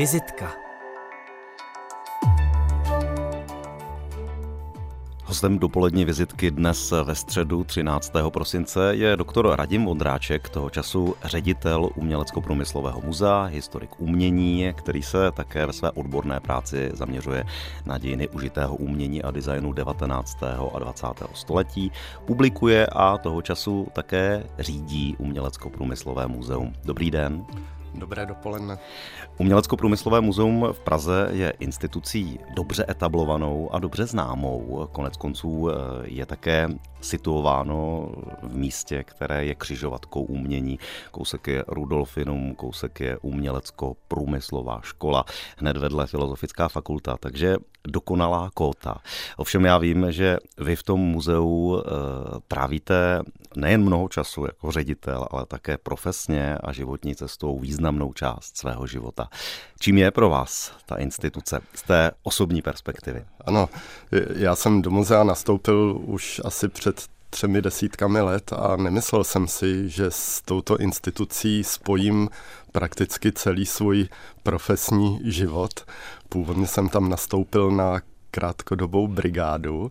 Vizitka. Hostem dopolední vizitky dnes ve středu 13. prosince je doktor Radim Vondráček, toho času ředitel Umělecko-průmyslového muzea, historik umění, který se také ve své odborné práci zaměřuje na dějiny užitého umění a designu 19. a 20. století. Publikuje a toho času také řídí Umělecko-průmyslové muzeum. Dobrý den. Dobré dopoledne. Umělecko-průmyslové muzeum v Praze je institucí dobře etablovanou a dobře známou. Konec konců eh, je také situováno v místě, které je křižovatkou umění. Kousek je Rudolfinum, kousek je umělecko-průmyslová škola, hned vedle filozofická fakulta, takže dokonalá kóta. Ovšem já vím, že vy v tom muzeu eh, trávíte nejen mnoho času jako ředitel, ale také profesně a životní cestou významnou část svého života. Čím je pro vás ta instituce z té osobní perspektivy? Ano, já jsem do muzea nastoupil už asi před třemi desítkami let a nemyslel jsem si, že s touto institucí spojím prakticky celý svůj profesní život. Původně jsem tam nastoupil na krátkodobou brigádu,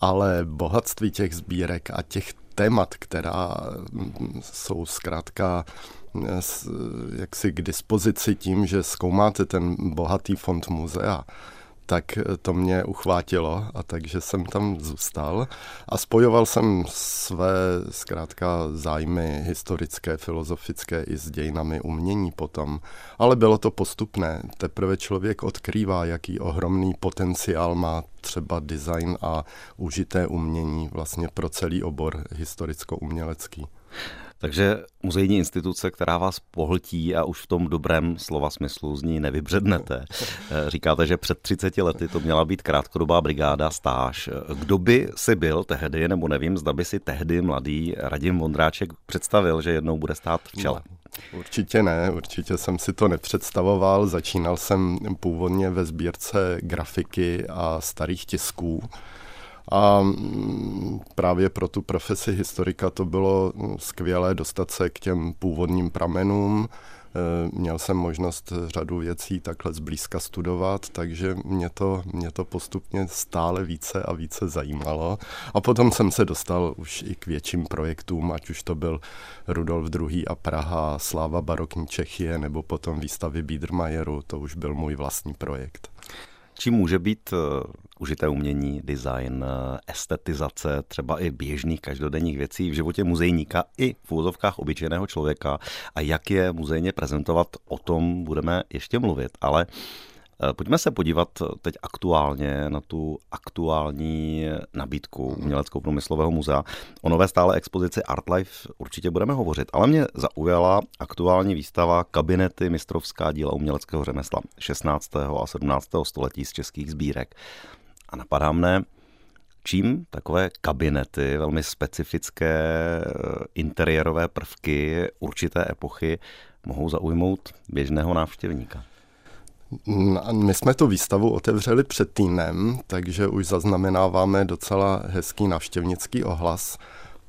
ale bohatství těch sbírek a těch témat, která jsou zkrátka jaksi k dispozici tím, že zkoumáte ten bohatý fond muzea, tak to mě uchvátilo a takže jsem tam zůstal a spojoval jsem své zkrátka zájmy historické, filozofické i s dějinami umění potom. Ale bylo to postupné. Teprve člověk odkrývá, jaký ohromný potenciál má třeba design a užité umění vlastně pro celý obor historicko-umělecký. Takže muzejní instituce, která vás pohltí a už v tom dobrém slova smyslu z ní nevybřednete. Eh, říkáte, že před 30 lety to měla být krátkodobá brigáda stáž. Kdo by si byl tehdy, nebo nevím, zda by si tehdy mladý Radim Vondráček představil, že jednou bude stát v čele? Určitě ne, určitě jsem si to nepředstavoval. Začínal jsem původně ve sbírce grafiky a starých tisků a mm, právě pro tu profesi historika to bylo mm, skvělé dostat se k těm původním pramenům. E, měl jsem možnost řadu věcí takhle zblízka studovat, takže mě to, mě to postupně stále více a více zajímalo. A potom jsem se dostal už i k větším projektům, ať už to byl Rudolf II. a Praha, Sláva barokní Čechie, nebo potom výstavy Biedermajeru, to už byl můj vlastní projekt. Čím může být eh, užité umění, design, eh, estetizace, třeba i běžných každodenních věcí v životě muzejníka i v úzovkách obyčejného člověka a jak je muzejně prezentovat, o tom budeme ještě mluvit. Ale Eh, pojďme se podívat teď aktuálně na tu aktuální nabídku Uměleckou průmyslového muzea. O nové stále expozici Artlife určitě budeme hovořit, ale mě zaujala aktuální výstava Kabinety mistrovská díla uměleckého řemesla 16. a 17. století z českých sbírek. A napadá mne, čím takové kabinety, velmi specifické eh, interiérové prvky určité epochy mohou zaujmout běžného návštěvníka. My jsme tu výstavu otevřeli před týdnem, takže už zaznamenáváme docela hezký navštěvnický ohlas,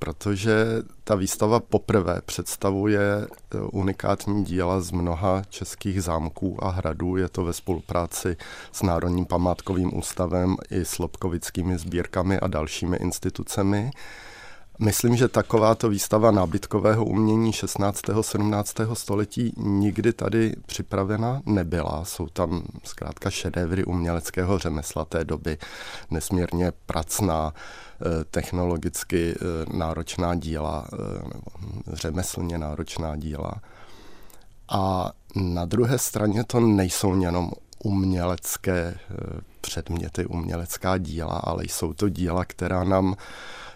protože ta výstava poprvé představuje e, unikátní díla z mnoha českých zámků a hradů. Je to ve spolupráci s Národním památkovým ústavem i s Lobkovickými sbírkami a dalšími institucemi. Myslím, že takováto výstava nábytkového umění 16. 17. století nikdy tady připravena nebyla. Jsou tam zkrátka šedévry uměleckého řemesla té doby, nesmírně pracná, eh, technologicky eh, náročná díla, eh, nebo řemeslně náročná díla. A na druhé straně to nejsou jenom umělecké předměty, umělecká díla, ale jsou to díla, která nám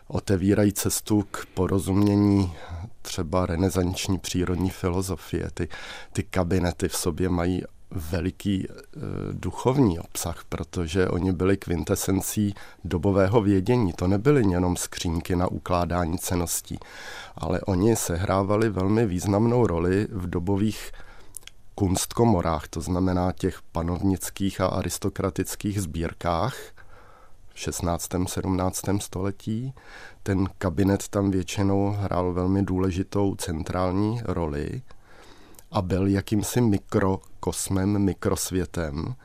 otevírají cestu k porozumění třeba renesanční přírodní filozofie. Ty, ty kabinety v sobě mají veliký e, duchovní obsah, protože oni byli kvintesencí dobového vědění. To nebyly jenom skřínky na ukládání ceností, ale oni sehrávali velmi významnou roli v dobových kunstkomorách, to znamená těch panovnických a aristokratických sbírkách, 16. 17. století. Ten kabinet tam většinou hrál velmi důležitou centrální roli a byl jakýmsi mikrokosmem, mikrosvětem,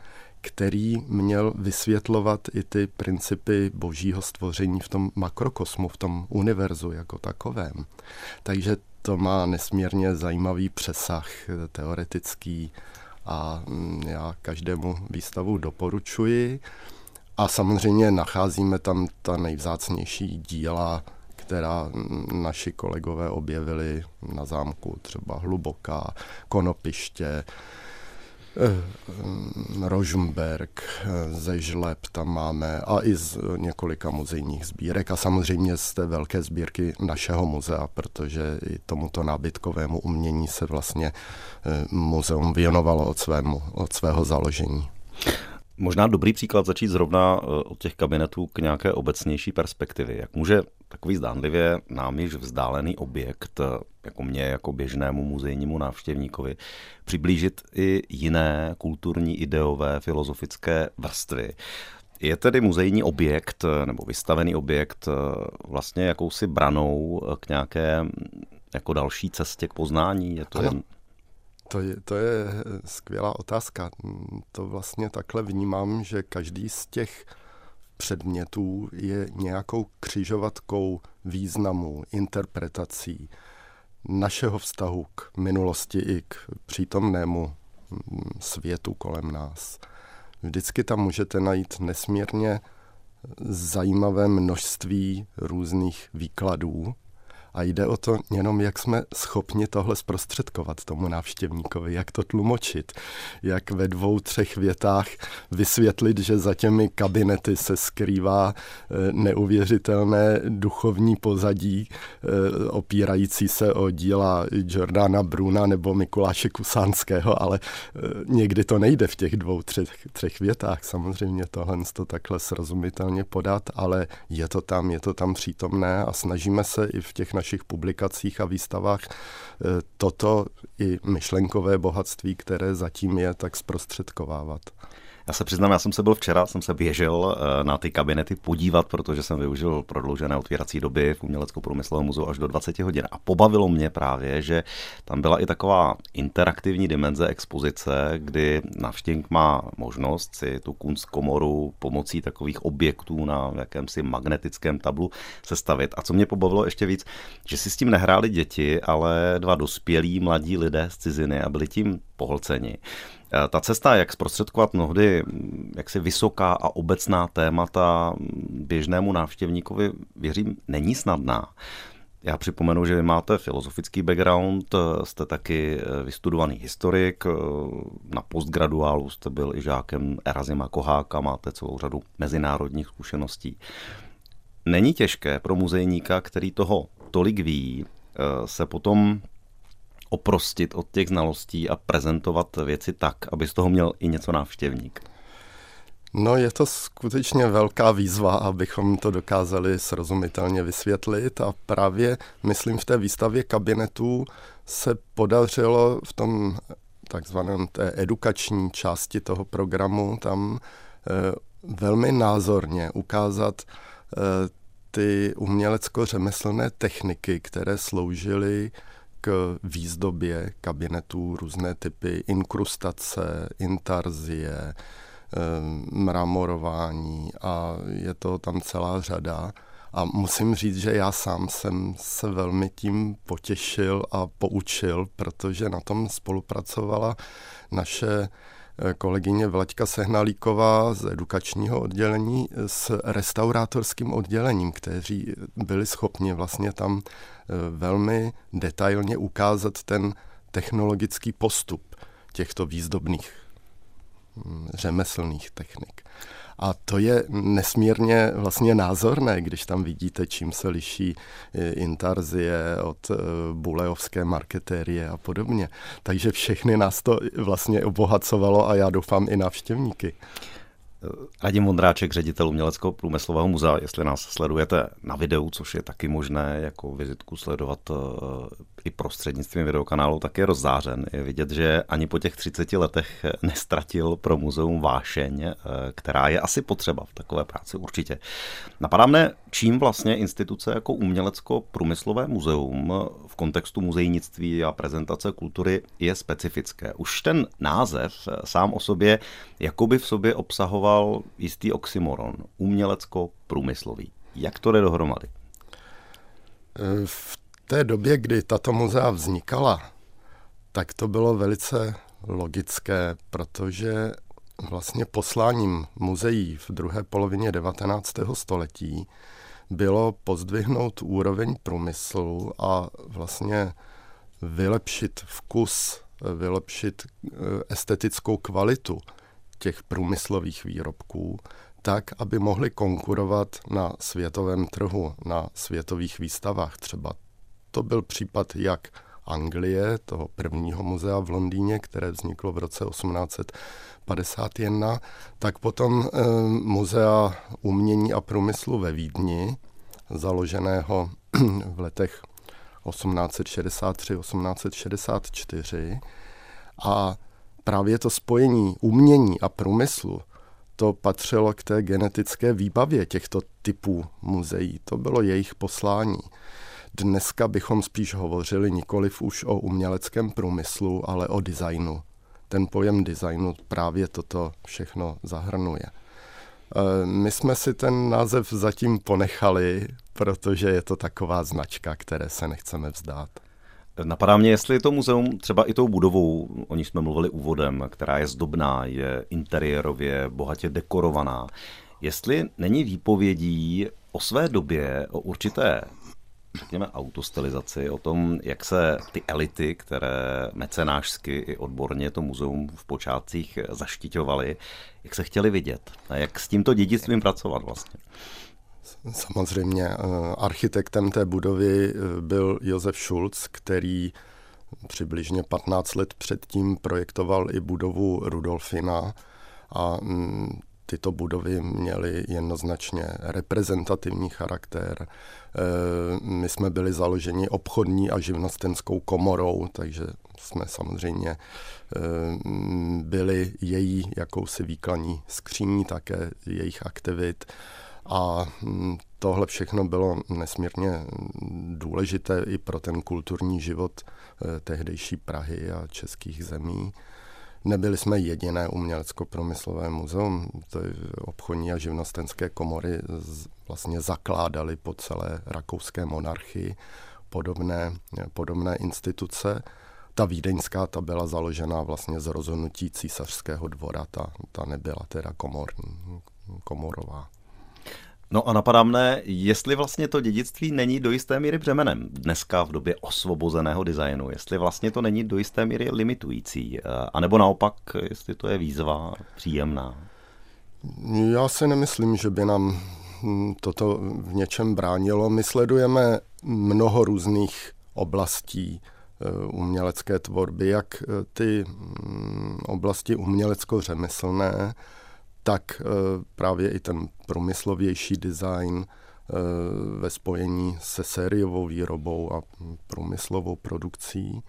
který měl vysvětlovat i ty principy božího stvoření v tom makrokosmu, v tom univerzu jako takovém. Takže to má nesmírně zajímavý přesah teoretický a já každému výstavu doporučuji. A samozřejmě nacházíme tam ta nejvzácnější díla, která naši kolegové objevili na zámku, třeba Hluboká, Konopiště, Eh, Rožmberg, eh, ze Žleb tam máme a i z několika muzejních sbírek a samozřejmě z té velké sbírky našeho muzea, protože i tomuto nábytkovému umění se vlastně eh, muzeum věnovalo od, svému, od svého založení. Možná dobrý příklad začít zrovna od těch kabinetů k nějaké obecnější perspektivy. Jak může takový zdánlivě nám již vzdálený objekt, jako mě, jako běžnému muzejnímu návštěvníkovi, přiblížit i jiné kulturní, ideové, filozofické vrstvy. Je tedy muzejní objekt nebo vystavený objekt vlastně jakousi branou k nějaké jako další cestě k poznání? Je to ano. jen... To je, to je skvělá otázka. To vlastně takhle vnímám, že každý z těch předmětů je nějakou křižovatkou významu, interpretací našeho vztahu k minulosti i k přítomnému mm, světu kolem nás. Vždycky tam můžete najít nesmírně zajímavé množství různých výkladů a jde o to jenom, jak jsme schopni tohle zprostředkovat tomu návštěvníkovi, jak to tlumočit, jak ve dvou, třech větách vysvětlit, že za těmi kabinety se skrývá eh, neuvěřitelné duchovní pozadí, eh, opírající se o díla Jordana Bruna nebo Mikuláše Kusánského, ale eh, někdy to nejde v těch dvou, třech, třech větách. Samozřejmě tohle to takhle srozumitelně podat, ale je to tam, je to tam přítomné a snažíme se i v těch našich publikacích a výstavách eh, toto i myšlenkové bohatství, které zatím je, tak zprostředkovávat. Já se přiznám, já jsem se byl včera, jsem se běžel eh, na ty kabinety podívat, protože jsem využil prodloužené otvírací doby v Umělecko-průmyslovém muzeu až do 20 hodin. A pobavilo mě právě, že tam byla i taková interaktivní dimenze expozice, kdy navštěvník má možnost si tu kunstkomoru pomocí takových objektů na jakémsi magnetickém tablu sestavit. A co mě pobavilo ještě víc, že si s tím nehráli děti, ale dva dospělí mladí lidé z ciziny a byli tím pohlceni. Eh, ta cesta, jak zprostředkovat mnohdy mm, jaksi vysoká a obecná témata běžnému návštěvníkovi, věřím, není snadná. Já připomenu, že vy máte filozofický background, eh, jste taky eh, vystudovaný historik, na postgraduálu jste byl i žákem Erazima Koháka, máte celou řadu mezinárodních zkušeností. Není těžké pro muzejníka, který toho tolik ví, se potom oprostit od těch znalostí a prezentovat věci tak, aby z toho měl i něco návštěvník? No je to skutečně velká výzva, abychom to dokázali srozumitelně vysvětlit a právě, myslím, v té výstavě kabinetů se podařilo v tom takzvaném té edukační části toho programu tam e, velmi názorně ukázat e, ty umělecko-řemeslné techniky, které sloužily k výzdobě kabinetů různé typy inkrustace, intarzie, eh, mramorování a je to tam celá řada. A musím říct, že já sám jsem se velmi tím potěšil a poučil, protože na tom spolupracovala naše kolegyně Vlaďka Sehnalíková z edukačního oddělení s restaurátorským oddělením, kteří byli schopni vlastně tam eh, velmi detailně ukázat ten technologický postup těchto výzdobných hm, řemeslných technik. A to je nesmírně vlastně názorné, když tam vidíte, čím se liší e, intarzie od e, buleovské marketérie a podobně. Takže všechny nás to vlastně obohacovalo a já doufám i návštěvníky. Radim Vondráček, ředitel Uměleckého průmyslového muzea, jestli nás sledujete na videu, což je taky možné jako vizitku sledovat e, i prostřednictvím videokanálu taky rozzářen. Je vidět, že ani po těch 30 letech nestratil pro muzeum vášeň, eh, která je asi potřeba v takové práci určitě. Napadá mne, čím vlastně instituce jako umělecko-průmyslové muzeum v kontextu muzejnictví a prezentace kultury je specifické. Už ten název sám o sobě jakoby v sobě obsahoval jistý oxymoron, umělecko-průmyslový. Jak to jde dohromady? V té době, kdy tato muzea vznikala, tak to bylo velice logické, protože vlastně posláním muzeí v druhé polovině 19. století bylo pozdvihnout úroveň průmyslu a vlastně vylepšit vkus, vylepšit eh, estetickou kvalitu těch průmyslových výrobků, tak, aby mohli konkurovat na světovém trhu, na světových výstavách. Třeba to byl případ jak Anglie, toho prvního muzea v Londýně, které vzniklo v roce 1851, tak potom e, muzea umění a průmyslu ve Vídni, založeného v letech 1863-1864. A právě to spojení umění a průmyslu, to patřilo k té genetické výbavě těchto typů muzeí. To bylo jejich poslání. Dneska bychom spíš hovořili nikoliv už o uměleckém průmyslu, ale o designu. Ten pojem designu právě toto všechno zahrnuje. E, my jsme si ten název zatím ponechali, protože je to taková značka, které se nechceme vzdát. Napadá mě, jestli je to muzeum třeba i tou budovou, o ní jsme mluvili úvodem, která je zdobná, je interiérově bohatě dekorovaná, jestli není výpovědí o své době, o určité řekněme, autostylizaci, o tom, jak se ty elity, které mecenášsky i odborně to muzeum v počátcích zaštiťovaly, jak se chtěli vidět a jak s tímto dědictvím pracovat vlastně. Samozřejmě eh, architektem té budovy eh, byl Josef Schulz, který přibližně 15 let předtím projektoval i budovu Rudolfina a mm, tyto budovy měly jednoznačně reprezentativní charakter. Eh, my jsme byli založeni obchodní a živnostenskou komorou, takže jsme samozřejmě byli její jakousi výklaní skříní také jejich aktivit. A mm, tohle všechno bylo nesmírně důležité i pro ten kulturní život eh, tehdejší Prahy a českých zemí. Nebyli jsme jediné umělecko-promyslové muzeum, to je obchodní a živnostenské komory vlastně zakládaly po celé rakouské monarchii podobné, podobné instituce. Ta vídeňská, ta byla založena vlastně z rozhodnutí císařského dvora, ta, ta nebyla teda komorní, komorová. No a napadá mne, jestli vlastně to dědictví není do jisté míry břemenem dneska v době osvobozeného designu, jestli vlastně to není do jisté míry limitující, eh, anebo naopak, jestli to je výzva příjemná. Já si nemyslím, že by nám hm, toto v něčem bránilo. My sledujeme mnoho různých oblastí eh, umělecké tvorby, jak eh, ty hm, oblasti umělecko-řemeslné, tak eh, právě i ten průmyslovější design eh, ve spojení se sériovou výrobou a průmyslovou produkcí.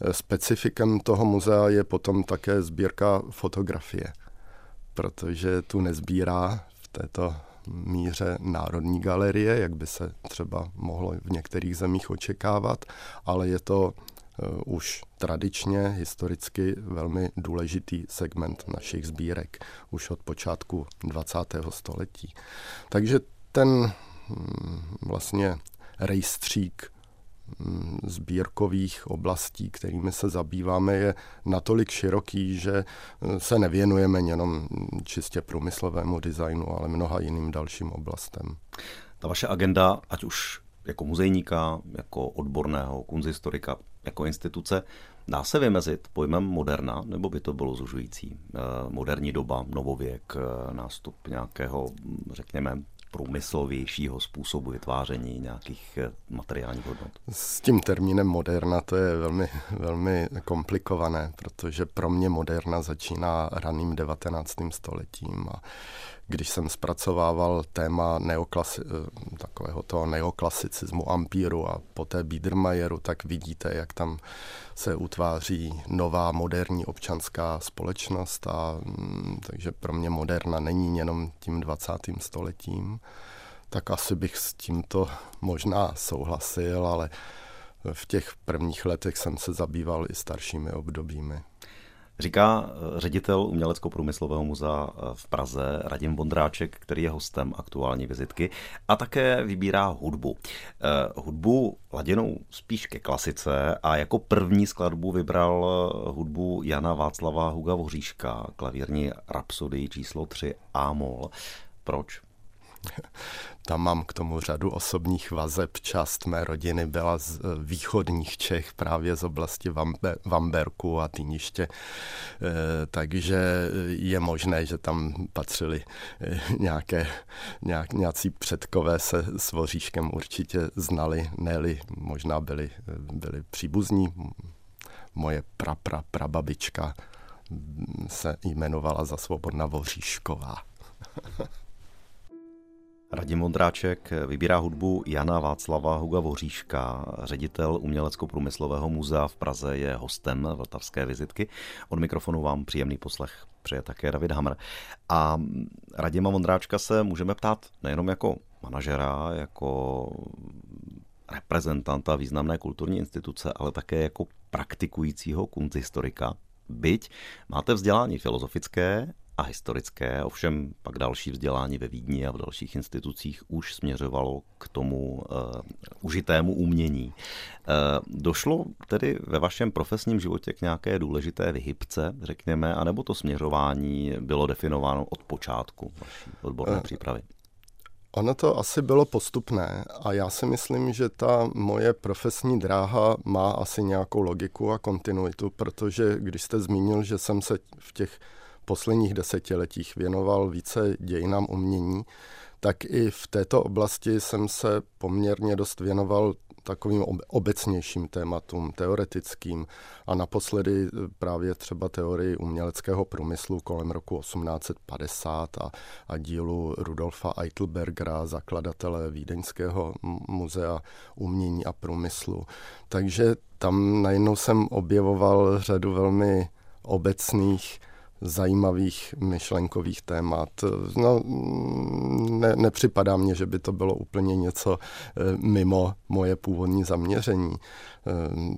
Eh, specifikem toho muzea je potom také sbírka fotografie, protože tu nezbírá v této míře Národní galerie, jak by se třeba mohlo v některých zemích očekávat, ale je to už tradičně, historicky velmi důležitý segment našich sbírek, už od počátku 20. století. Takže ten hm, vlastně rejstřík hm, sbírkových oblastí, kterými se zabýváme, je natolik široký, že eh, se nevěnujeme jenom čistě průmyslovému designu, ale mnoha jiným dalším oblastem. Ta vaše agenda, ať už jako muzejníka, jako odborného kunzistorika, jako instituce, dá se vymezit pojmem moderna, nebo by to bylo zužující? Eh, moderní doba, novověk, eh, nástup nějakého, řekněme, průmyslovějšího způsobu vytváření nějakých eh, materiálních hodnot. S tím termínem moderna to je velmi, velmi komplikované, protože pro mě moderna začíná raným 19. stoletím a když jsem zpracovával téma neoklasi- eh, takového toho neoklasicismu, ampíru a poté Biedermajeru, tak vidíte, jak tam se utváří nová moderní občanská společnost a mm, takže pro mě moderna není jenom tím 20. stoletím, tak asi bych s tímto možná souhlasil, ale v těch prvních letech jsem se zabýval i staršími obdobími. Říká eh, ředitel Umělecko-průmyslového muzea eh, v Praze Radim Vondráček, který je hostem aktuální vizitky a také vybírá hudbu. Eh, hudbu laděnou spíš ke klasice a jako první skladbu vybral hudbu Jana Václava Huga Voříška, klavírní rapsodii číslo 3 A-moll. Proč? Tam mám k tomu řadu osobních vazeb. Část mé rodiny byla z eh, východních Čech, právě z oblasti Vambe, Vamberku a Týniště. E, takže je možné, že tam patřili eh, nějaké, nějak, nějací předkové se s Voříškem určitě znali, ne možná byli, byli příbuzní. Moje pra, pra, prababička se jmenovala za Svobodna Voříšková. Radim Mondráček vybírá hudbu Jana Václava Huga Voříška, ředitel Umělecko-průmyslového muzea v Praze, je hostem Vltavské vizitky. Od mikrofonu vám příjemný poslech přeje také David Hamr. A Radima Mondráčka se můžeme ptát nejenom jako manažera, jako reprezentanta významné kulturní instituce, ale také jako praktikujícího kunsthistorika. Byť máte vzdělání filozofické, a historické, ovšem pak další vzdělání ve Vídni a v dalších institucích už směřovalo k tomu uh, užitému umění. Uh, došlo tedy ve vašem profesním životě k nějaké důležité vyhybce, řekněme, anebo to směřování bylo definováno od počátku vaší odborné uh, přípravy? Ono to asi bylo postupné a já si myslím, že ta moje profesní dráha má asi nějakou logiku a kontinuitu, protože když jste zmínil, že jsem se v těch posledních desetiletích věnoval více dějinám umění, tak i v této oblasti jsem se poměrně dost věnoval takovým obecnějším tématům, teoretickým a naposledy právě třeba teorii uměleckého průmyslu kolem roku 1850 a, a dílu Rudolfa Eitelbergera, zakladatele Vídeňského muzea umění a průmyslu. Takže tam najednou jsem objevoval řadu velmi obecných zajímavých myšlenkových témat. No, ne, nepřipadá mně, že by to bylo úplně něco eh, mimo moje původní zaměření. Eh,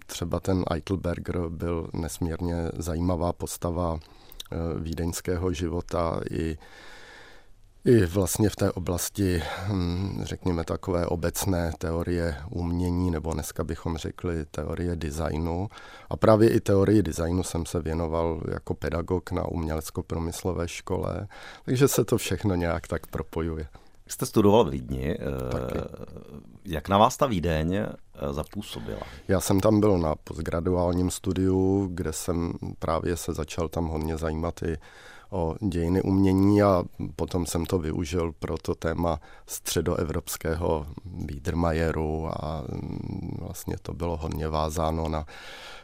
třeba ten Eitelberger byl nesmírně zajímavá postava eh, vídeňského života i i vlastně v té oblasti, hm, řekněme, takové obecné teorie umění, nebo dneska bychom řekli teorie designu. A právě i teorii designu jsem se věnoval jako pedagog na umělecko-promyslové škole, takže se to všechno nějak tak propojuje. Jste studoval v Vídni. Eh, Taky. Jak na vás ta Vídeň eh, zapůsobila? Já jsem tam byl na postgraduálním studiu, kde jsem právě se začal tam hodně zajímat i o dějiny umění a potom jsem to využil pro to téma středoevropského Biedermajeru a mm, vlastně to bylo hodně vázáno na,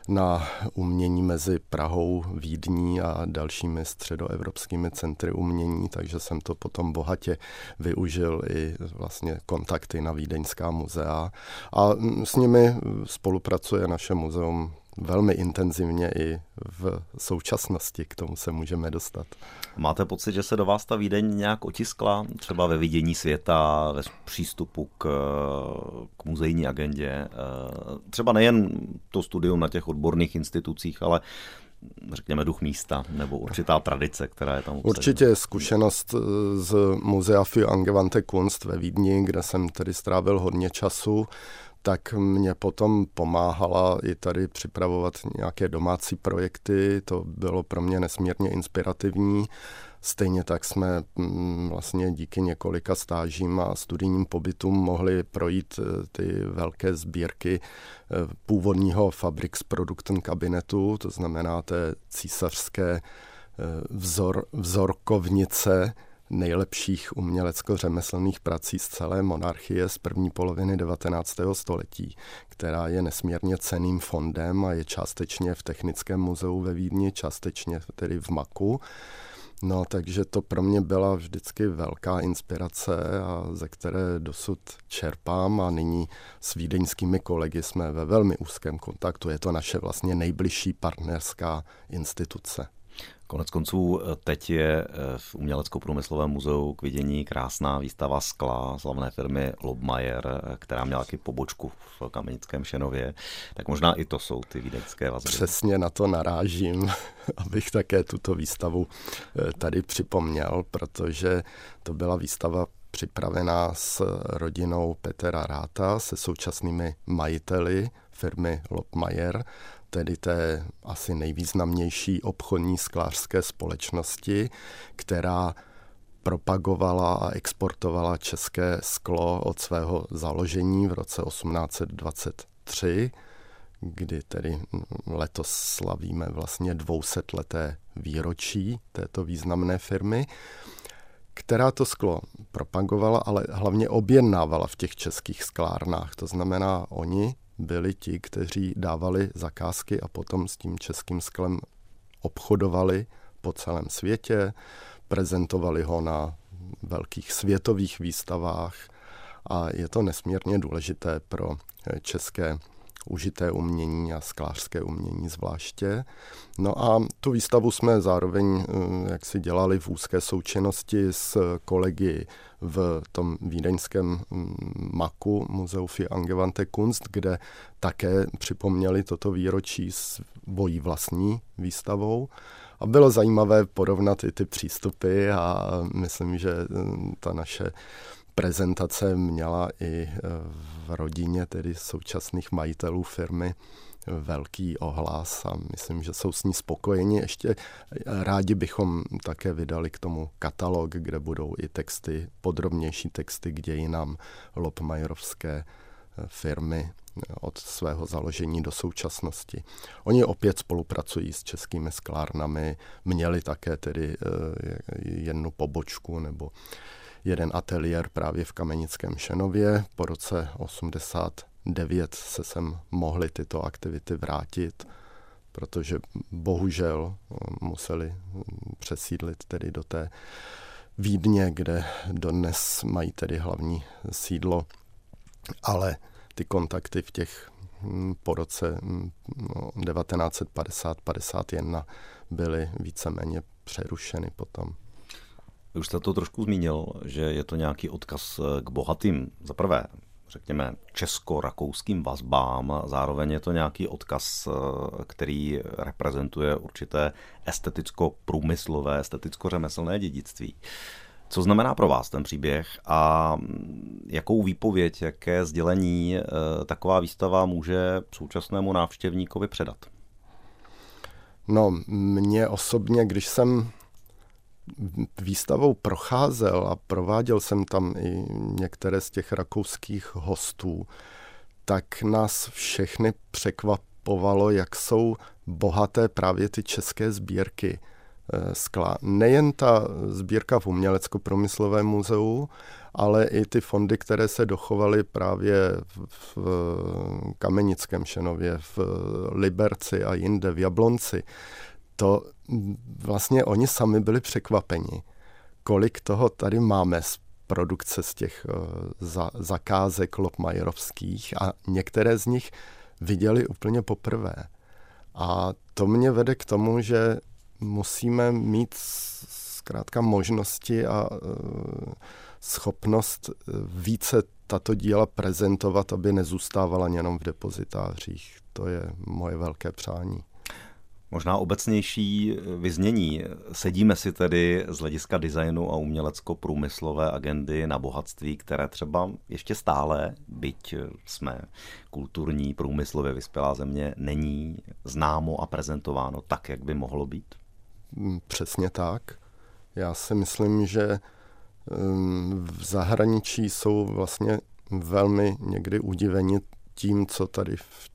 na umění mezi Prahou, Vídní a dalšími středoevropskými centry umění, takže jsem to potom bohatě využil i vlastně kontakty na Vídeňská muzea. A mm, s nimi spolupracuje naše muzeum velmi intenzivně i v současnosti k tomu se můžeme dostat. Máte pocit, že se do vás ta Vídeň nějak otiskla, třeba ve vidění světa, ve přístupu k, k muzejní agendě? Eh, třeba nejen to studium na těch odborných institucích, ale řekněme, duch místa nebo určitá tradice, která je tam obsažena. Určitě zkušenost z Muzea für angewandte Kunst ve Vídni, kde jsem tedy strávil hodně času, tak mě potom pomáhala i tady připravovat nějaké domácí projekty. To bylo pro mě nesmírně inspirativní. Stejně tak jsme mm, vlastně díky několika stážím a studijním pobytům mohli projít eh, ty velké sbírky eh, původního Fabrics Produkten kabinetu, to znamená té císařské eh, vzor, vzorkovnice, nejlepších umělecko-řemeslných prací z celé monarchie z první poloviny 19. století, která je nesmírně ceným fondem a je částečně v Technickém muzeu ve Vídni, částečně tedy v MAKu. No, takže to pro mě byla vždycky velká inspirace, a ze které dosud čerpám a nyní s vídeňskými kolegy jsme ve velmi úzkém kontaktu. Je to naše vlastně nejbližší partnerská instituce. Konec konců teď je eh, v Umělecko-průmyslovém muzeu k vidění krásná výstava skla slavné firmy Lobmajer, eh, která měla taky pobočku v Kamenickém Šenově. Tak možná i to jsou ty vídeňské vazby. Přesně na to narážím, abych také tuto výstavu eh, tady připomněl, protože to byla výstava připravená s rodinou Petra Ráta, se současnými majiteli firmy Lobmajer tedy té asi nejvýznamnější obchodní sklářské společnosti, která propagovala a exportovala české sklo od svého založení v roce 1823, kdy tedy letos slavíme vlastně 200 leté výročí této významné firmy, která to sklo propagovala, ale hlavně objednávala v těch českých sklárnách. To znamená, oni byli ti, kteří dávali zakázky a potom s tím českým sklem obchodovali po celém světě, prezentovali ho na velkých světových výstavách a je to nesmírně důležité pro české užité umění a sklářské umění zvláště. No a tu výstavu jsme zároveň eh, jak si dělali v úzké součinnosti s kolegy v tom vídeňském mm, MAKu, Muzeu für angewandte Kunst, kde také připomněli toto výročí s vojí vlastní výstavou. A bylo zajímavé porovnat i ty přístupy a myslím, že mm, ta naše prezentace měla i e, v rodině tedy současných majitelů firmy velký ohlas a myslím, že jsou s ní spokojeni. Ještě rádi bychom také vydali k tomu katalog, kde budou i texty, podrobnější texty k dějinám Lopmajerovské e, firmy od svého založení do současnosti. Oni opět spolupracují s českými sklárnami, měli také tedy jednu pobočku nebo jeden ateliér právě v Kamenickém Šenově. Po roce 89 se sem mohly tyto aktivity vrátit, protože bohužel eh, museli hm, přesídlit tedy do té Vídně, kde dodnes mají tedy hlavní sídlo, ale ty kontakty v těch hm, po roce 1950-51 hm, no, byly víceméně přerušeny potom. Už jste to trošku zmínil, že je to nějaký odkaz eh, k bohatým, za prvé, řekněme, česko-rakouským vazbám, zároveň je to nějaký odkaz, eh, který reprezentuje určité esteticko-průmyslové, esteticko-řemeslné dědictví. Co znamená pro vás ten příběh a jakou výpověď, jaké sdělení eh, taková výstava může současnému návštěvníkovi předat? No, mě osobně, když jsem výstavou procházel a prováděl jsem tam i některé z těch rakouských hostů, tak nás všechny překvapovalo, jak jsou bohaté právě ty české sbírky eh, skla. Nejen ta sbírka v Umělecko-promyslovém muzeu, ale i ty fondy, které se dochovaly právě v, v Kamenickém Šenově, v Liberci a jinde, v Jablonci to vlastně oni sami byli překvapeni, kolik toho tady máme z produkce z těch uh, za, zakázek Lopmajerovských a některé z nich viděli úplně poprvé. A to mě vede k tomu, že musíme mít zkrátka možnosti a uh, schopnost e, více tato díla prezentovat, aby nezůstávala jenom v depozitářích. To je moje velké přání. Možná obecnější vyznění. Sedíme si tedy z hlediska designu a umělecko-průmyslové agendy na bohatství, které třeba ještě stále, byť jsme kulturní, průmyslově vyspělá země, není známo a prezentováno tak, jak by mohlo být? Mm, přesně tak. Já si myslím, že mm, v zahraničí jsou vlastně velmi někdy udiveni tím, co tady v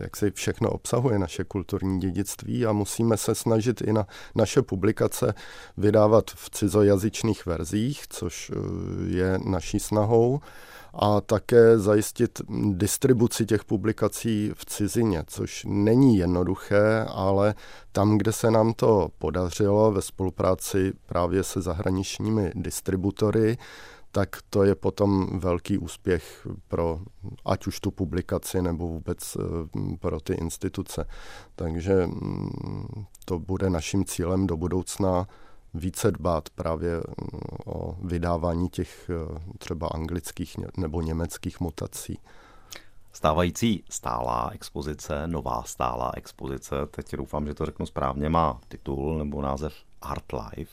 jak se všechno obsahuje naše kulturní dědictví a musíme se snažit i na naše publikace vydávat v cizojazyčných verzích, což je naší snahou a také zajistit distribuci těch publikací v cizině, což není jednoduché, ale tam, kde se nám to podařilo ve spolupráci právě se zahraničními distributory, tak to je potom velký úspěch pro ať už tu publikaci nebo vůbec eh, pro ty instituce. Takže mm, to bude naším cílem do budoucna více dbát právě mm, o vydávání těch eh, třeba anglických nebo německých mutací. Stávající stálá expozice, nová stálá expozice, teď doufám, že to řeknu správně, má titul nebo název Art Life,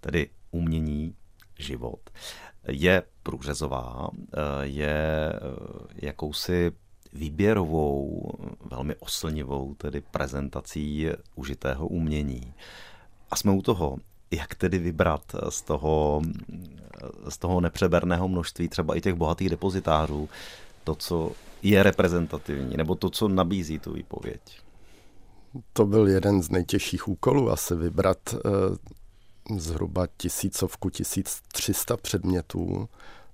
tedy umění, život. Je průřezová, eh, je eh, jakousi výběrovou, velmi oslnivou tedy prezentací užitého umění. A jsme u toho, jak tedy vybrat z toho, z toho nepřeberného množství třeba i těch bohatých depozitářů to, co je reprezentativní, nebo to, co nabízí tu výpověď? To byl jeden z nejtěžších úkolů asi vybrat eh, zhruba tisícovku, 1300 předmětů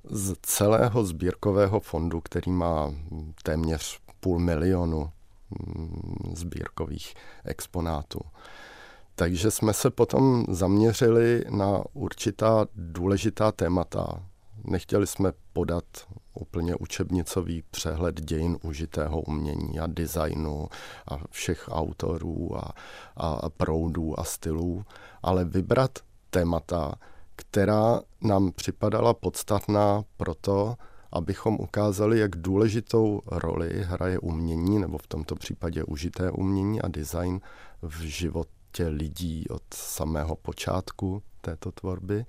z celého sbírkového fondu, který má téměř půl milionu mm, sbírkových exponátů. Takže jsme se potom zaměřili na určitá důležitá témata. Nechtěli jsme podat úplně učebnicový přehled dějin užitého umění a designu a všech autorů a, a proudů a stylů, ale vybrat témata, která nám připadala podstatná proto, abychom ukázali, jak důležitou roli hraje umění, nebo v tomto případě užité umění a design v životě lidí od samého počátku této tvorby.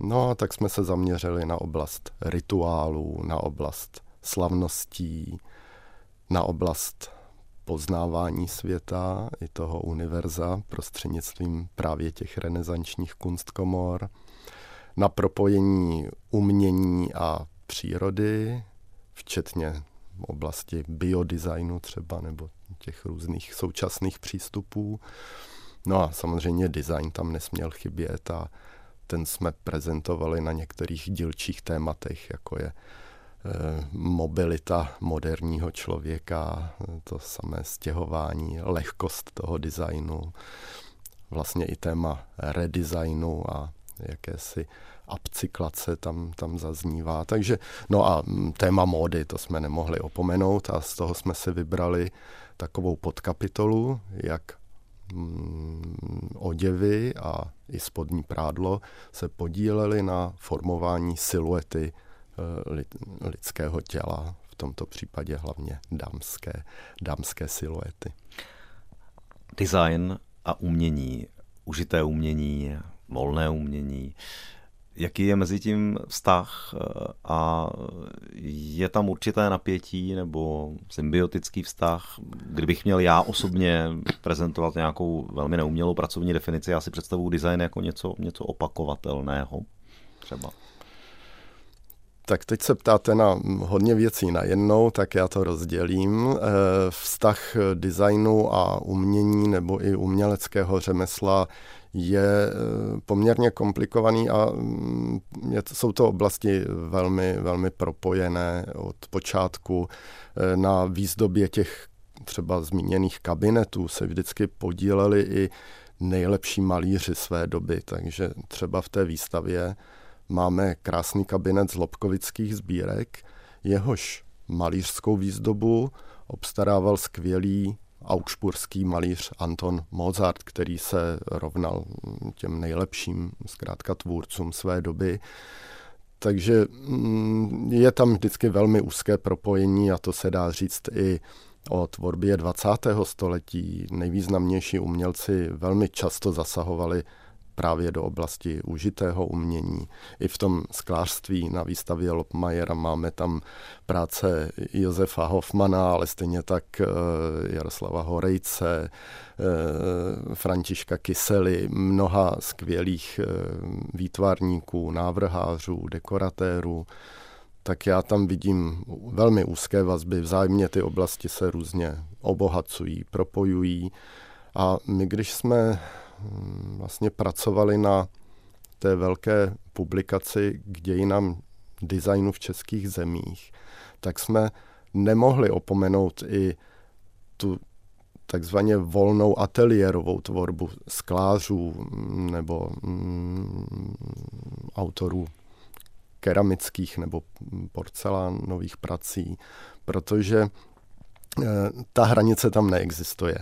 No a tak jsme se zaměřili na oblast rituálů, na oblast slavností, na oblast poznávání světa i toho univerza prostřednictvím právě těch renesančních kunstkomor, na propojení umění a přírody, včetně oblasti biodesignu třeba, nebo těch různých současných přístupů. No a samozřejmě design tam nesměl chybět a ten jsme prezentovali na některých dílčích tématech, jako je mobilita moderního člověka, to samé stěhování, lehkost toho designu, vlastně i téma redesignu a jakési upcyklace tam, tam zaznívá. Takže, no a téma módy, to jsme nemohli opomenout a z toho jsme si vybrali takovou podkapitolu, jak mm, oděvy a i spodní prádlo se podílely na formování siluety eh, lidského těla, v tomto případě hlavně dámské, dámské siluety. Design a umění, užité umění, volné umění, jaký je mezi tím vztah eh, a je tam určité napětí nebo symbiotický vztah. Kdybych měl já osobně prezentovat nějakou velmi neumělou pracovní definici, já si představuji design jako něco, něco opakovatelného třeba. Tak teď se ptáte na hodně věcí na jednou, tak já to rozdělím. Eh, vztah designu a umění nebo i uměleckého řemesla je eh, poměrně komplikovaný a mm, je, jsou to oblasti velmi, velmi propojené od počátku. Eh, na výzdobě těch třeba zmíněných kabinetů se vždycky podíleli i nejlepší malíři své doby, takže třeba v té výstavě máme krásný kabinet z lobkovických sbírek, jehož malířskou výzdobu obstarával skvělý augsburský malíř Anton Mozart, který se rovnal těm nejlepším, zkrátka tvůrcům své doby. Takže mm, je tam vždycky velmi úzké propojení a to se dá říct i o tvorbě 20. století. Nejvýznamnější umělci velmi často zasahovali právě do oblasti užitého umění. I v tom sklářství na výstavě Lopmajera máme tam práce Josefa Hoffmana, ale stejně tak eh, Jaroslava Horejce, eh, Františka Kysely, mnoha skvělých eh, výtvarníků, návrhářů, dekoratérů. tak já tam vidím velmi úzké vazby. Vzájemně ty oblasti se různě obohacují, propojují. A my, když jsme vlastně pracovali na té velké publikaci k dějinám designu v českých zemích, tak jsme nemohli opomenout i tu takzvaně volnou ateliérovou tvorbu sklářů nebo mm, autorů keramických nebo porcelánových prací, protože ta hranice tam neexistuje.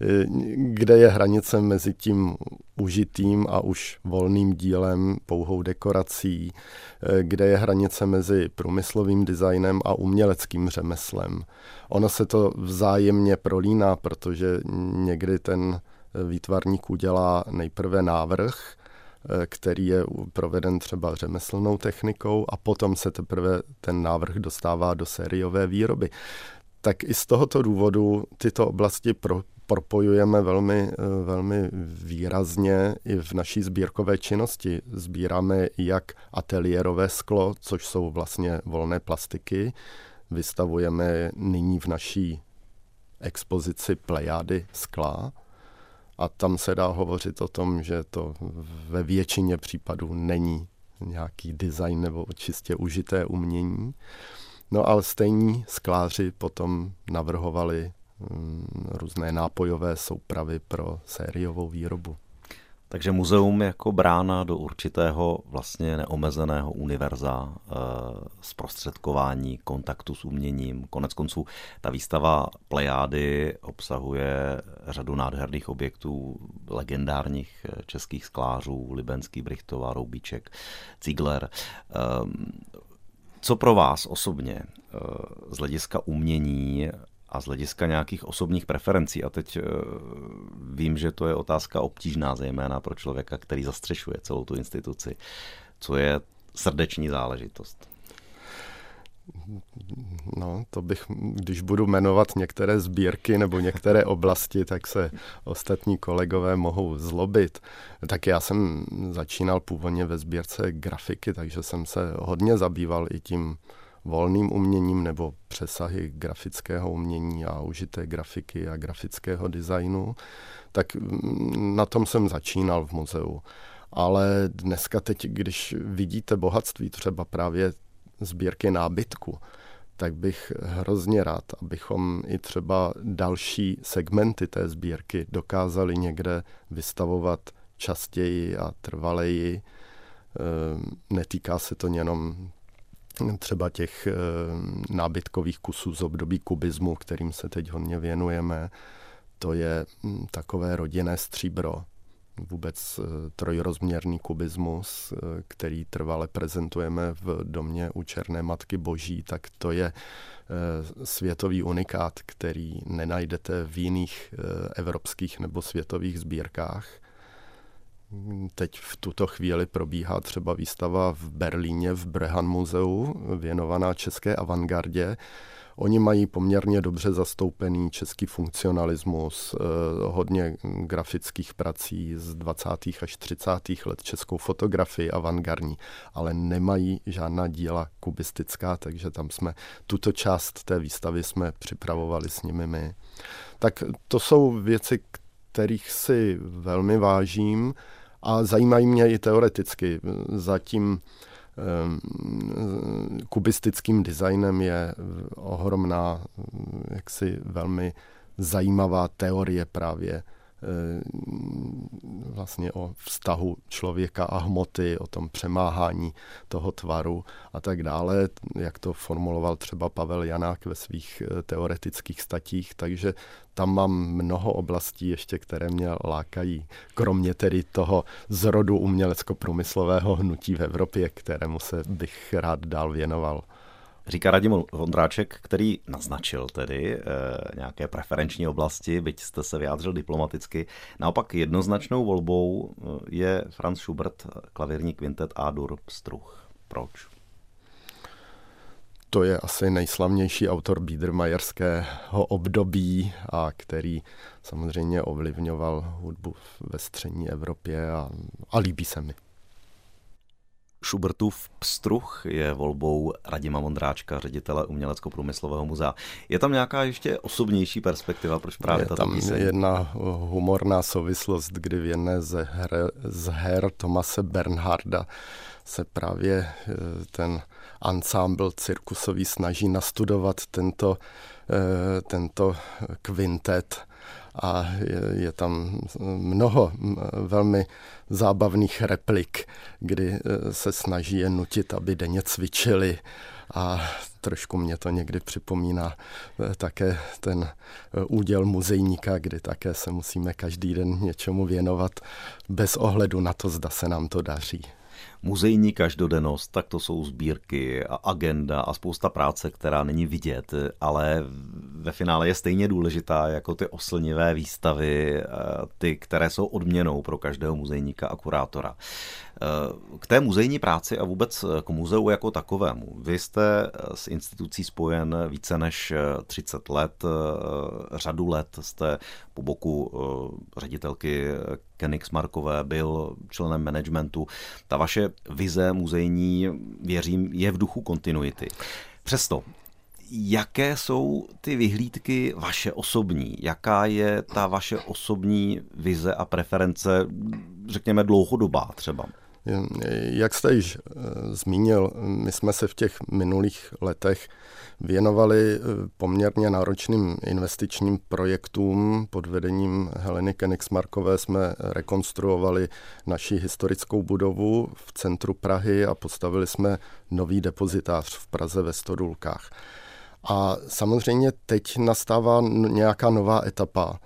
Eh, kde je hranice mezi tím užitým a už volným dílem, pouhou dekorací, eh, kde je hranice mezi průmyslovým designem a uměleckým řemeslem. Ono se to vzájemně prolíná, protože někdy ten výtvarník udělá nejprve návrh, eh, který je proveden třeba řemeslnou technikou a potom se teprve ten návrh dostává do sériové výroby. Tak i z tohoto důvodu tyto oblasti pro, propojujeme velmi, eh, velmi výrazně i v naší sbírkové činnosti. Sbíráme jak ateliérové sklo, což jsou vlastně volné plastiky. Vystavujeme nyní v naší expozici plejády skla. A tam se dá hovořit o tom, že to ve většině případů není nějaký design nebo čistě užité umění. No ale stejní skláři potom navrhovali Mm, různé nápojové soupravy pro sériovou výrobu. Takže muzeum jako brána do určitého vlastně neomezeného univerza e, zprostředkování kontaktu s uměním. Konec konců ta výstava Plejády obsahuje řadu nádherných objektů legendárních eh, českých sklářů, Libenský, Brichtová, Roubíček, Ziegler. E, co pro vás osobně z hlediska umění a z hlediska nějakých osobních preferencí, a teď uh, vím, že to je otázka obtížná, zejména pro člověka, který zastřešuje celou tu instituci, co je srdeční záležitost. No, to bych, když budu jmenovat některé sbírky nebo některé oblasti, tak se ostatní kolegové mohou zlobit. Tak já jsem začínal původně ve sbírce grafiky, takže jsem se hodně zabýval i tím volným uměním nebo přesahy grafického umění a užité grafiky a grafického designu, tak mm, na tom jsem začínal v muzeu. Ale dneska teď, když vidíte bohatství třeba právě sbírky nábytku, tak bych hrozně rád, abychom i třeba další segmenty té sbírky dokázali někde vystavovat častěji a trvaleji. Ehm, netýká se to jenom třeba těch eh, nábytkových kusů z období kubismu, kterým se teď hodně věnujeme. To je hm, takové rodinné stříbro, vůbec eh, trojrozměrný kubismus, eh, který trvale prezentujeme v domě u Černé Matky Boží, tak to je světový unikát, který nenajdete v jiných evropských nebo světových sbírkách. Teď v tuto chvíli probíhá třeba výstava v Berlíně v Brehan muzeu věnovaná české avantgardě. Oni mají poměrně dobře zastoupený český funkcionalismus, eh, hodně grafických prací z 20. až 30. let českou fotografii avantgardní, ale nemají žádná díla kubistická, takže tam jsme tuto část té výstavy jsme připravovali s nimi my. Tak to jsou věci, kterých si velmi vážím a zajímají mě i teoreticky. Zatím kubistickým designem je ohromná, jaksi velmi zajímavá teorie právě vlastně o vztahu člověka a hmoty, o tom přemáhání toho tvaru a tak dále, jak to formuloval třeba Pavel Janák ve svých eh, teoretických statích, takže tam mám mnoho oblastí ještě, které mě lákají, kromě tedy toho zrodu umělecko-průmyslového hnutí v Evropě, kterému se bych rád dál věnoval. Říká Radim Vondráček, který naznačil tedy e, nějaké preferenční oblasti, byť jste se vyjádřil diplomaticky. Naopak jednoznačnou volbou eh, je Franz Schubert, klavírní kvintet A-dur Struch. Proč? To je asi nejslavnější autor Biedermajerského období a který samozřejmě ovlivňoval hudbu ve střední Evropě a, a líbí se mi. Schubertův pstruh je volbou Radima Mondráčka, ředitele Umělecko-průmyslového muzea. Je tam nějaká ještě osobnější perspektiva, proč právě je tato tam píseň? jedna humorná souvislost, kdy v jedné z her, z her Tomase Bernharda se právě eh, ten ansámbl cirkusový snaží nastudovat tento, eh, tento kvintet a je, je tam mnoho velmi zábavných replik, kdy e, se snaží je nutit, aby denně cvičili. A trošku mě to někdy připomíná e, také ten e, úděl muzejníka, kdy také se musíme každý den něčemu věnovat bez ohledu na to, zda se nám to daří muzejní každodennost, tak to jsou sbírky a agenda a spousta práce, která není vidět, ale ve finále je stejně důležitá jako ty oslnivé výstavy, eh, ty, které jsou odměnou pro každého muzejníka a kurátora. Eh, k té muzejní práci a vůbec k muzeu jako takovému. Vy jste s institucí spojen více než 30 let, řadu let jste po boku eh, ředitelky Kenix Markové byl členem managementu. Ta vaše vize muzejní, věřím, je v duchu kontinuity. Přesto, jaké jsou ty vyhlídky vaše osobní? Jaká je ta vaše osobní vize a preference, řekněme, dlouhodobá třeba? Jak jste již eh, zmínil, my jsme se v těch minulých letech věnovali eh, poměrně náročným investičním projektům. Pod vedením Heleny Kenigsmarkové jsme rekonstruovali naši historickou budovu v centru Prahy a postavili jsme nový depozitář v Praze ve Stodulkách. A samozřejmě teď nastává nějaká nová etapa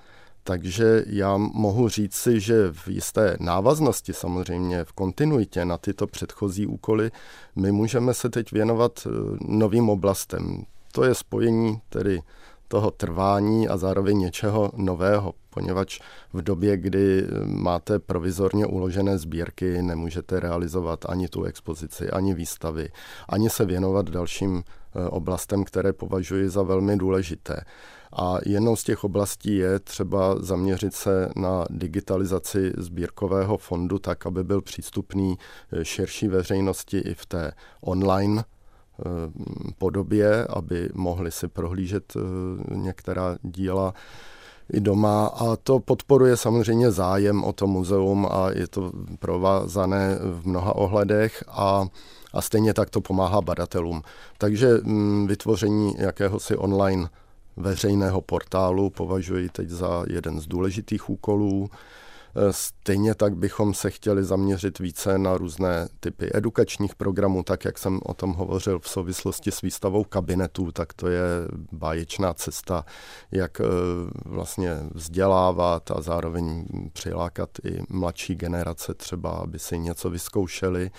takže já mohu říci, že v jisté návaznosti samozřejmě, v kontinuitě na tyto předchozí úkoly, my můžeme se teď věnovat eh, novým oblastem. To je spojení tedy toho trvání a zároveň něčeho nového, poněvadž v době, kdy máte provizorně uložené sbírky, nemůžete realizovat ani tu expozici, ani výstavy, ani se věnovat dalším eh, oblastem, které považuji za velmi důležité. A jednou z těch oblastí je třeba zaměřit se na digitalizaci sbírkového fondu tak, aby byl přístupný eh, širší veřejnosti i v té online eh, podobě, aby mohli si prohlížet eh, některá díla i doma a to podporuje samozřejmě zájem o to muzeum a je to provázané v mnoha ohledech a, a stejně tak to pomáhá badatelům. Takže mm, vytvoření jakéhosi online veřejného portálu považuji teď za jeden z důležitých úkolů. E, stejně tak bychom se chtěli zaměřit více na různé typy edukačních programů, tak jak jsem o tom hovořil v souvislosti s výstavou kabinetů, tak to je báječná cesta, jak e, vlastně vzdělávat a zároveň přilákat i mladší generace třeba, aby si něco vyzkoušeli.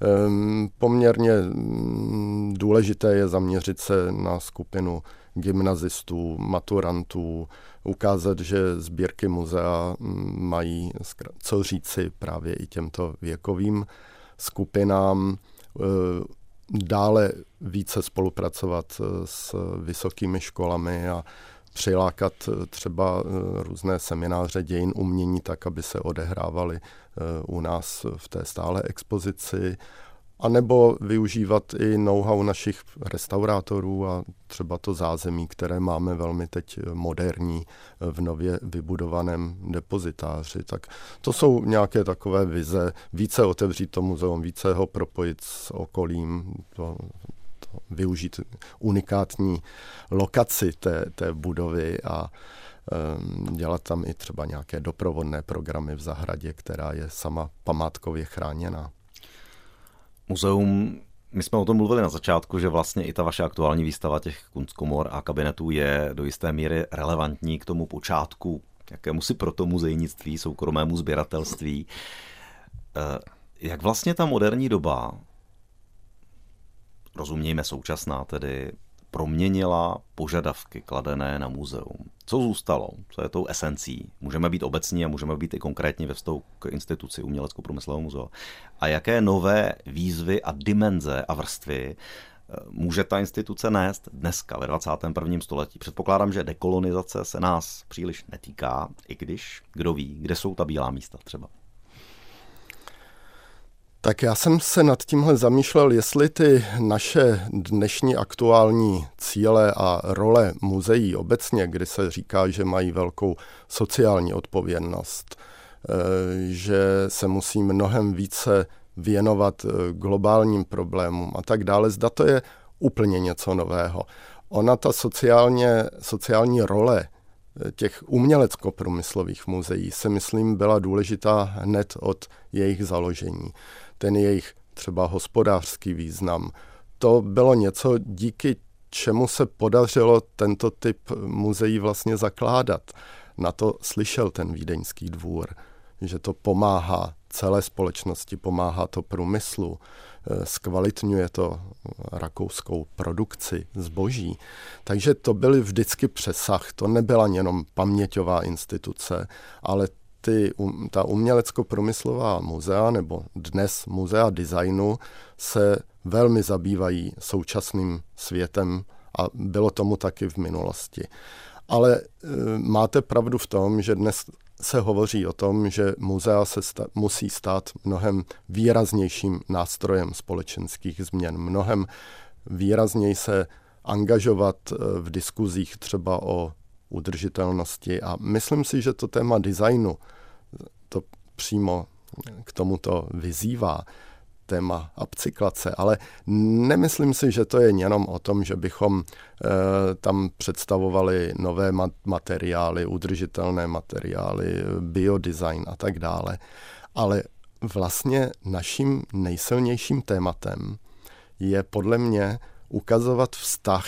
Ehm, poměrně mm, důležité je zaměřit se na skupinu gymnazistů, maturantů, ukázat, že sbírky muzea mají co říci právě i těmto věkovým skupinám. E, dále více spolupracovat e, s vysokými školami a přilákat e, třeba různé semináře dějin umění tak, aby se odehrávaly u nás v té stále expozici a nebo využívat i know-how našich restaurátorů a třeba to zázemí, které máme velmi teď moderní v nově vybudovaném depozitáři. Tak to jsou nějaké takové vize, více otevřít to muzeum, více ho propojit s okolím, to, to využít unikátní lokaci té, té budovy a um, dělat tam i třeba nějaké doprovodné programy v zahradě, která je sama památkově chráněná. Muzeum my jsme o tom mluvili na začátku, že vlastně i ta vaše aktuální výstava těch kunstkomor a kabinetů je do jisté míry relevantní k tomu počátku, jakému si proto muzejnictví, soukromému sběratelství. Eh, jak vlastně ta moderní doba, rozumějme současná tedy, proměnila požadavky kladené na muzeum. Co zůstalo? Co je tou esencí? Můžeme být obecní a můžeme být i konkrétní ve vztahu k instituci Umělecko-průmyslového muzea. A jaké nové výzvy a dimenze a vrstvy eh, může ta instituce nést dneska ve 21. století. Předpokládám, že dekolonizace se nás příliš netýká, i když kdo ví, kde jsou ta bílá místa třeba. Tak já jsem se nad tímhle zamýšlel, jestli ty naše dnešní aktuální cíle a role muzeí obecně, kdy se říká, že mají velkou sociální odpovědnost, eh, že se musí mnohem více věnovat eh, globálním problémům a tak dále, zda to je úplně něco nového. Ona ta sociálně, sociální role eh, těch umělecko-průmyslových muzeí se myslím byla důležitá hned od jejich založení ten jejich třeba hospodářský význam. To bylo něco, díky čemu se podařilo tento typ muzeí vlastně zakládat. Na to slyšel ten vídeňský dvůr, že to pomáhá celé společnosti, pomáhá to průmyslu, eh, zkvalitňuje to rakouskou produkci zboží. Takže to byl vždycky přesah, to nebyla jenom paměťová instituce, ale ty, um, ta umělecko-promyslová muzea nebo dnes muzea designu se velmi zabývají současným světem a bylo tomu taky v minulosti. Ale e, máte pravdu v tom, že dnes se hovoří o tom, že muzea se sta- musí stát mnohem výraznějším nástrojem společenských změn, mnohem výrazněji se angažovat e, v diskuzích třeba o udržitelnosti. A myslím si, že to téma designu to přímo k tomuto vyzývá téma upcyklace, ale nemyslím si, že to je jenom o tom, že bychom e, tam představovali nové materiály, udržitelné materiály, biodesign a tak dále, ale vlastně naším nejsilnějším tématem je podle mě ukazovat vztah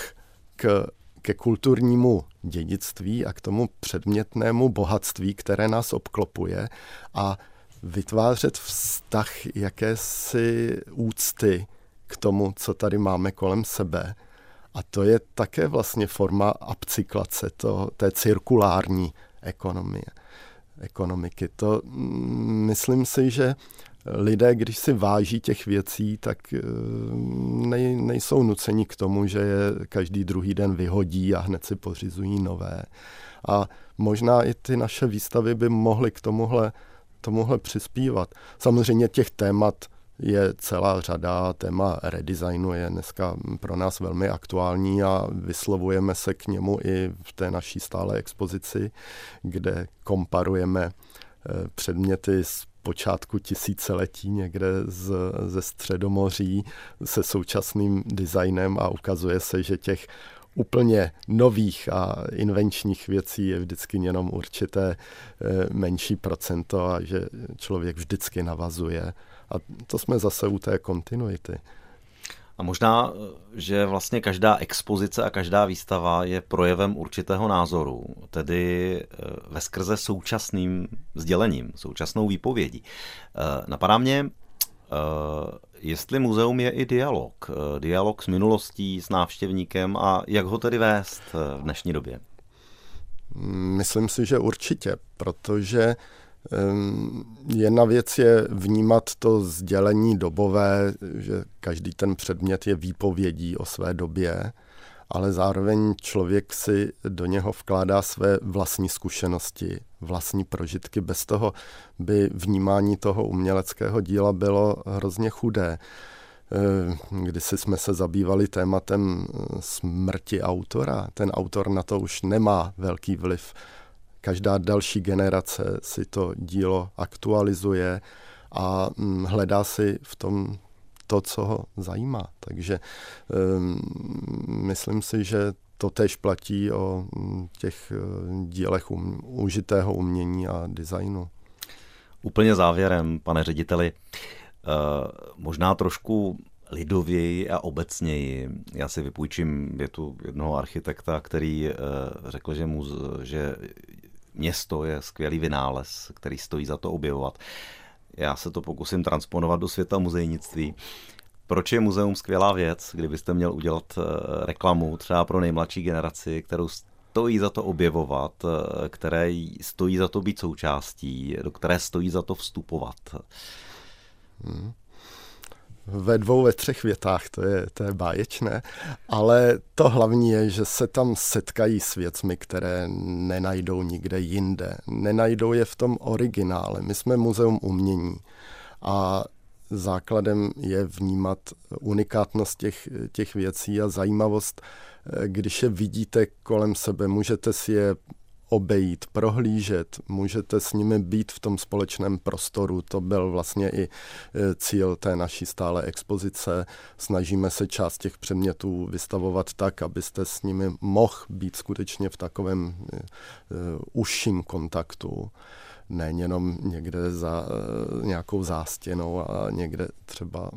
k ke kulturnímu dědictví a k tomu předmětnému bohatství, které nás obklopuje a vytvářet vztah jakési úcty k tomu, co tady máme kolem sebe. A to je také vlastně forma upcyklace, to, té cirkulární ekonomie, ekonomiky. To mm, myslím si, že lidé, když si váží těch věcí, tak eh, nej, nejsou nuceni k tomu, že je každý druhý den vyhodí a hned si pořizují nové. A možná i ty naše výstavy by mohly k tomuhle, tomuhle přispívat. Samozřejmě těch témat je celá řada. Téma redesignu je dneska pro nás velmi aktuální a vyslovujeme se k němu i v té naší stále expozici, kde komparujeme eh, předměty z počátku tisíciletí někde z, ze Středomoří se současným designem a ukazuje se, že těch úplně nových a invenčních věcí je vždycky jenom určité e, menší procento a že člověk vždycky navazuje. A to jsme zase u té kontinuity. A možná, že vlastně každá expozice a každá výstava je projevem určitého názoru, tedy eh, ve skrze současným sdělením, současnou výpovědí. Eh, napadá mě, eh, jestli muzeum je i dialog. Dialog s minulostí, s návštěvníkem a jak ho tedy vést v dnešní době? Myslím si, že určitě, protože Jedna věc je vnímat to sdělení dobové, že každý ten předmět je výpovědí o své době, ale zároveň člověk si do něho vkládá své vlastní zkušenosti, vlastní prožitky. Bez toho by vnímání toho uměleckého díla bylo hrozně chudé. Když jsme se zabývali tématem smrti autora, ten autor na to už nemá velký vliv každá další generace si to dílo aktualizuje a mm, hledá si v tom to, co ho zajímá. Takže um, myslím si, že to tež platí o mm, těch e, dílech um, užitého umění a designu. Úplně závěrem, pane řediteli, uh, možná trošku lidověji a obecněji. Já si vypůjčím větu jednoho architekta, který uh, řekl, že, mu, že město je skvělý vynález, který stojí za to objevovat. Já se to pokusím transponovat do světa muzejnictví. Proč je muzeum skvělá věc, kdybyste měl udělat eh, reklamu třeba pro nejmladší generaci, kterou stojí za to objevovat, eh, které stojí za to být součástí, do které stojí za to vstupovat? Hmm ve dvou, ve třech větách, to je, to je báječné, ale to hlavní je, že se tam setkají s věcmi, které nenajdou nikde jinde. Nenajdou je v tom originále. My jsme muzeum umění a základem je vnímat unikátnost těch, těch věcí a zajímavost. Když je vidíte kolem sebe, můžete si je obejít, prohlížet, můžete s nimi být v tom společném prostoru. To byl vlastně i e, cíl té naší stále expozice. Snažíme se část těch předmětů vystavovat tak, abyste s nimi mohl být skutečně v takovém uh, užším kontaktu ne jenom někde za nějakou zástěnou a někde třeba,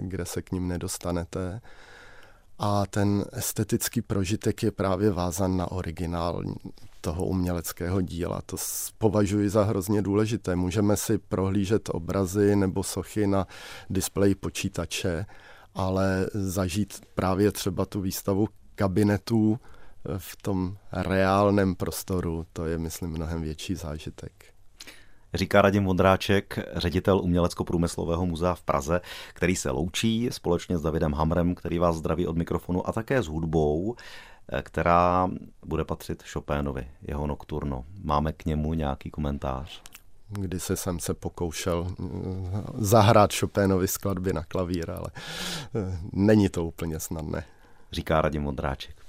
kde se k ním nedostanete. A ten estetický prožitek je právě vázan na originál toho uměleckého díla. To považuji za hrozně důležité. Můžeme si prohlížet obrazy nebo sochy na displeji počítače, ale zažít právě třeba tu výstavu kabinetů v tom reálném prostoru, to je, myslím, mnohem větší zážitek. Říká Radim Vondráček, ředitel Umělecko-průmyslového muzea v Praze, který se loučí společně s Davidem Hamrem, který vás zdraví od mikrofonu a také s hudbou. Eh, která bude patřit Chopinovi, jeho nokturno. Máme k němu nějaký komentář? Když jsem se pokoušel eh, zahrát Chopinovi skladby na klavír, ale eh, není to úplně snadné. Říká Radim Modráček.